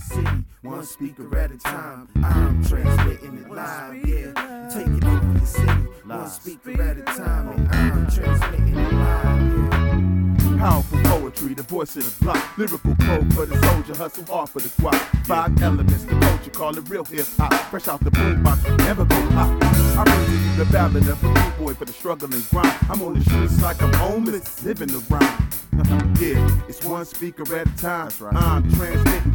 your city, one speaker at a time. I'm transmitting it live, yeah. Taking over your city, one speaker at a time. And I'm transmitting it live, yeah. Powerful poetry, the voice of the block. Lyrical code for the soldier, hustle hard for the guap. Five elements, the culture, call it real hip hop. Fresh out the boombox, never go pop. I bring you the ballad of a boy for the struggle and grind. I'm on the streets like I'm homeless, living around. yeah, it's one speaker at a time. I'm transmitting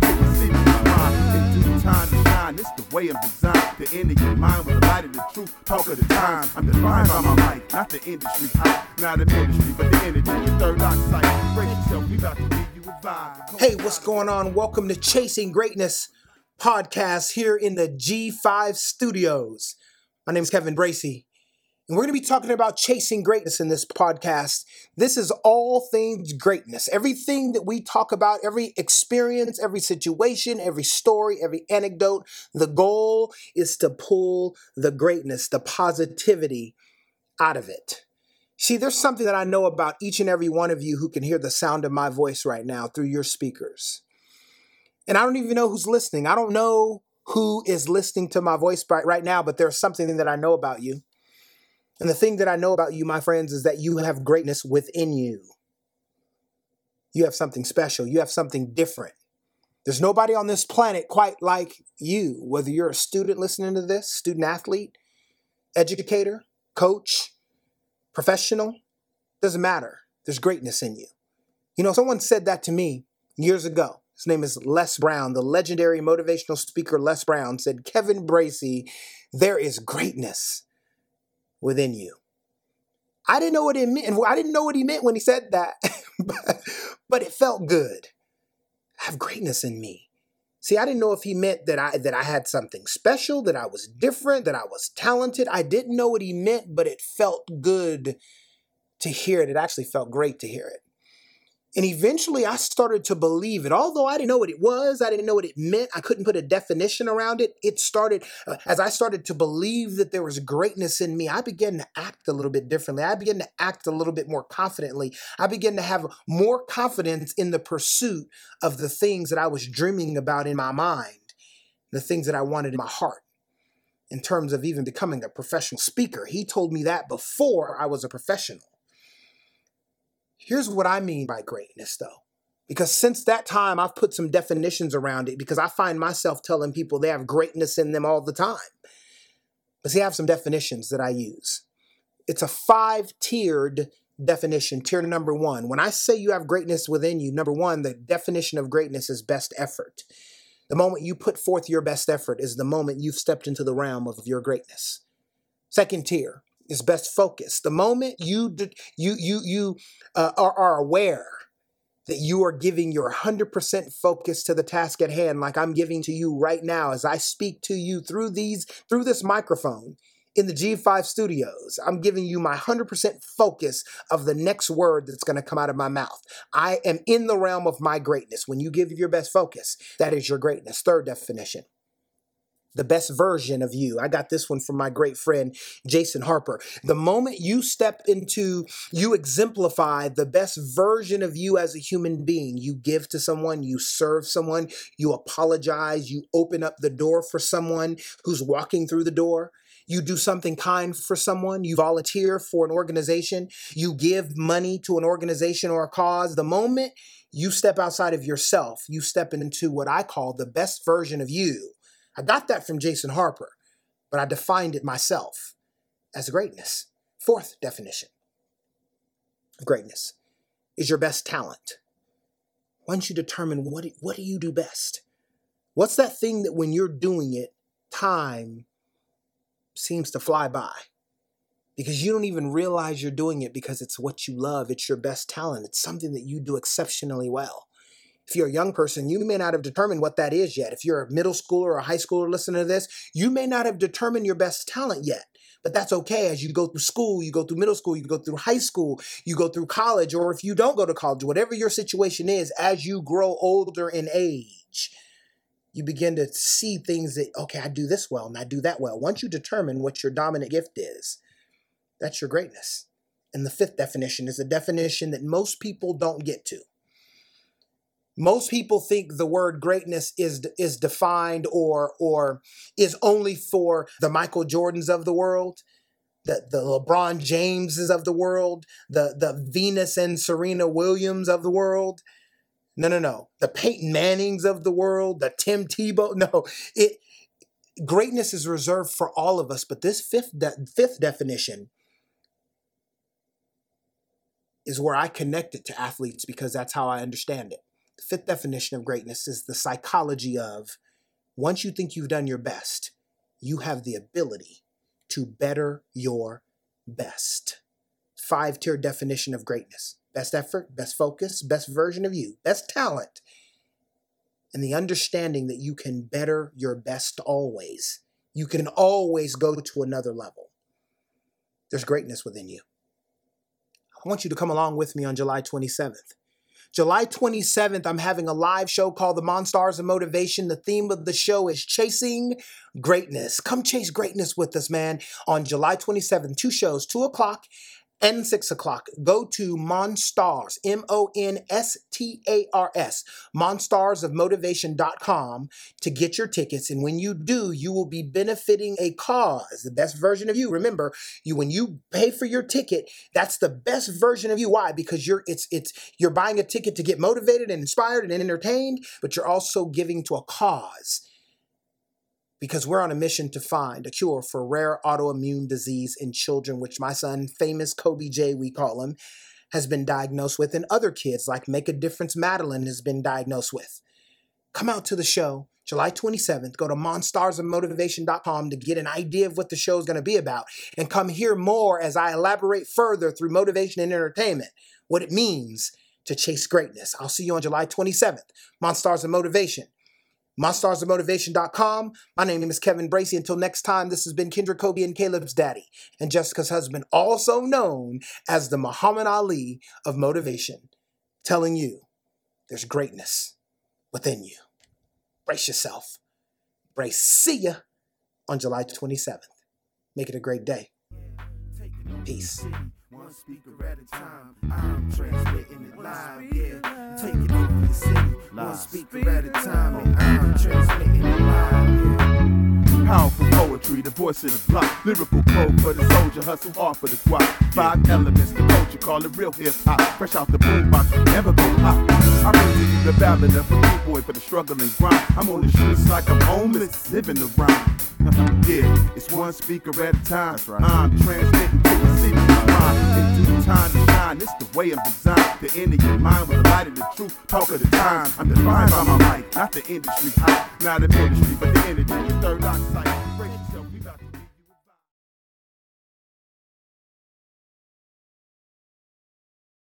way of design. The end of your mind with the light of the truth, talk of the time. I'm defined by my mic, not the industry hype, not the ministry, but the energy. The third eye sight. Brace yourself, we about to give you a vibe. Hey, what's going on? Welcome to Chasing Greatness podcast here in the G5 studios. My name is Kevin Bracey, and we're going to be talking about chasing greatness in this podcast. This is all things greatness. Everything that we talk about, every experience, every situation, every story, every anecdote, the goal is to pull the greatness, the positivity out of it. See, there's something that I know about each and every one of you who can hear the sound of my voice right now through your speakers. And I don't even know who's listening. I don't know who is listening to my voice right right now, but there's something that I know about you. And the thing that I know about you, my friends, is that you have greatness within you. You have something special, you have something different. There's nobody on this planet quite like you, whether you're a student listening to this, student athlete, educator, coach, professional, doesn't matter. There's greatness in you. You know, someone said that to me years ago. His name is Les Brown, the legendary motivational speaker Les Brown said, Kevin Bracey, there is greatness within you. I didn't know what it meant. I didn't know what he meant when he said that, but, but it felt good. I have greatness in me. See, I didn't know if he meant that I that I had something special, that I was different, that I was talented. I didn't know what he meant, but it felt good to hear it. It actually felt great to hear it. And eventually I started to believe it. Although I didn't know what it was, I didn't know what it meant, I couldn't put a definition around it. It started, uh, as I started to believe that there was greatness in me, I began to act a little bit differently. I began to act a little bit more confidently. I began to have more confidence in the pursuit of the things that I was dreaming about in my mind, the things that I wanted in my heart. In terms of even becoming a professional speaker, he told me that before I was a professional. Here's what I mean by greatness, though. Because since that time, I've put some definitions around it because I find myself telling people they have greatness in them all the time. But see, I have some definitions that I use. It's a five tiered definition. Tier number one when I say you have greatness within you, number one, the definition of greatness is best effort. The moment you put forth your best effort is the moment you've stepped into the realm of your greatness. Second tier, is best focus. The moment you you you you uh, are, are aware that you are giving your 100% focus to the task at hand like I'm giving to you right now as I speak to you through these through this microphone in the G5 studios. I'm giving you my 100% focus of the next word that's going to come out of my mouth. I am in the realm of my greatness. When you give your best focus, that is your greatness. Third definition the best version of you. I got this one from my great friend Jason Harper. The moment you step into, you exemplify the best version of you as a human being. You give to someone, you serve someone, you apologize, you open up the door for someone who's walking through the door. You do something kind for someone, you volunteer for an organization, you give money to an organization or a cause. The moment you step outside of yourself, you step into what I call the best version of you I got that from Jason Harper, but I defined it myself as greatness. Fourth definition greatness is your best talent. Once you determine what what do you do best? What's that thing that when you're doing it, time seems to fly by? Because you don't even realize you're doing it because it's what you love. It's your best talent. It's something that you do exceptionally well. If you're a young person, you may not have determined what that is yet. If you're a middle schooler or a high schooler listening to this, you may not have determined your best talent yet. But that's okay as you go through school, you go through middle school, you go through high school, you go through college, or if you don't go to college, whatever your situation is, as you grow older in age, you begin to see things that, okay, I do this well and I do that well. Once you determine what your dominant gift is, that's your greatness. And the fifth definition is a definition that most people don't get to most people think the word greatness is is defined or or is only for the Michael Jordans of the world, the the LeBron Jameses of the world, the the Venus and Serena Williams of the world. No, no, no. The Peyton Mannings of the world, the Tim Tebow. No, it greatness is reserved for all of us. But this fifth de- fifth definition is where I connect it to athletes because that's how I understand it. The fifth definition of greatness is the psychology of once you think you've done your best, you have the ability to better your best. Five tier definition of greatness best effort, best focus, best version of you, best talent, and the understanding that you can better your best always. You can always go to another level. There's greatness within you. I want you to come along with me on July 27th. July 27th, I'm having a live show called The Monstars of Motivation. The theme of the show is Chasing Greatness. Come chase greatness with us, man, on July 27th. Two shows, 2 o'clock and 6 o'clock. Go to Monstars, M O N S T A R S, monstarsofmotivation.com to get your tickets. And when you do, you will be benefiting a cause, the best version of you. Remember, you when you pay for your ticket, that's the best version of you. Why? Because you're it's it's you're buying a ticket to get motivated and inspired and entertained, but you're also giving to a cause because we're on a mission to find a cure for rare autoimmune disease in children, which my son, famous Kobe J, we call him, has been diagnosed with, and other kids like Make a Difference Madeline has been diagnosed with. Come out to the show July 27th. Go to monstarsofmotivation.com to get an idea of what the show is going to be about and come hear more as I elaborate further through motivation and entertainment what it means to chase greatness. I'll see you on July 27th. Monstars of Motivation MonstarsOfMotivation.com. My name is Kevin Bracey. Until next time, this has been Kendra Kobe and Caleb's daddy and Jessica's husband, also known as the Muhammad Ali of motivation, telling you there's greatness within you. Brace yourself. Brace. See ya on July 27th. Make it a great day. Peace. One speaker at a time. I'm transmitting it live, yeah. Taking over the city. One speaker at a time, and I'm transmitting it live, yeah. Powerful poetry, the voice of the block. Lyrical code for the soldier, hustle hard for the guap. Five elements, the culture, call it real hip hop. Fresh out the boombox, never go pop. I bring to the ballad of a new boy for the struggle and grind. I'm on the streets like I'm homeless, living the rhyme. yeah, it's one speaker at a time. Right. I'm transmitting to the city mind. In due time to shine, it's the way I'm designed. The end of your mind with the light of the truth, talk of the time. I'm defined by my mic, not the industry hype, not the industry, but the energy, third eye sight.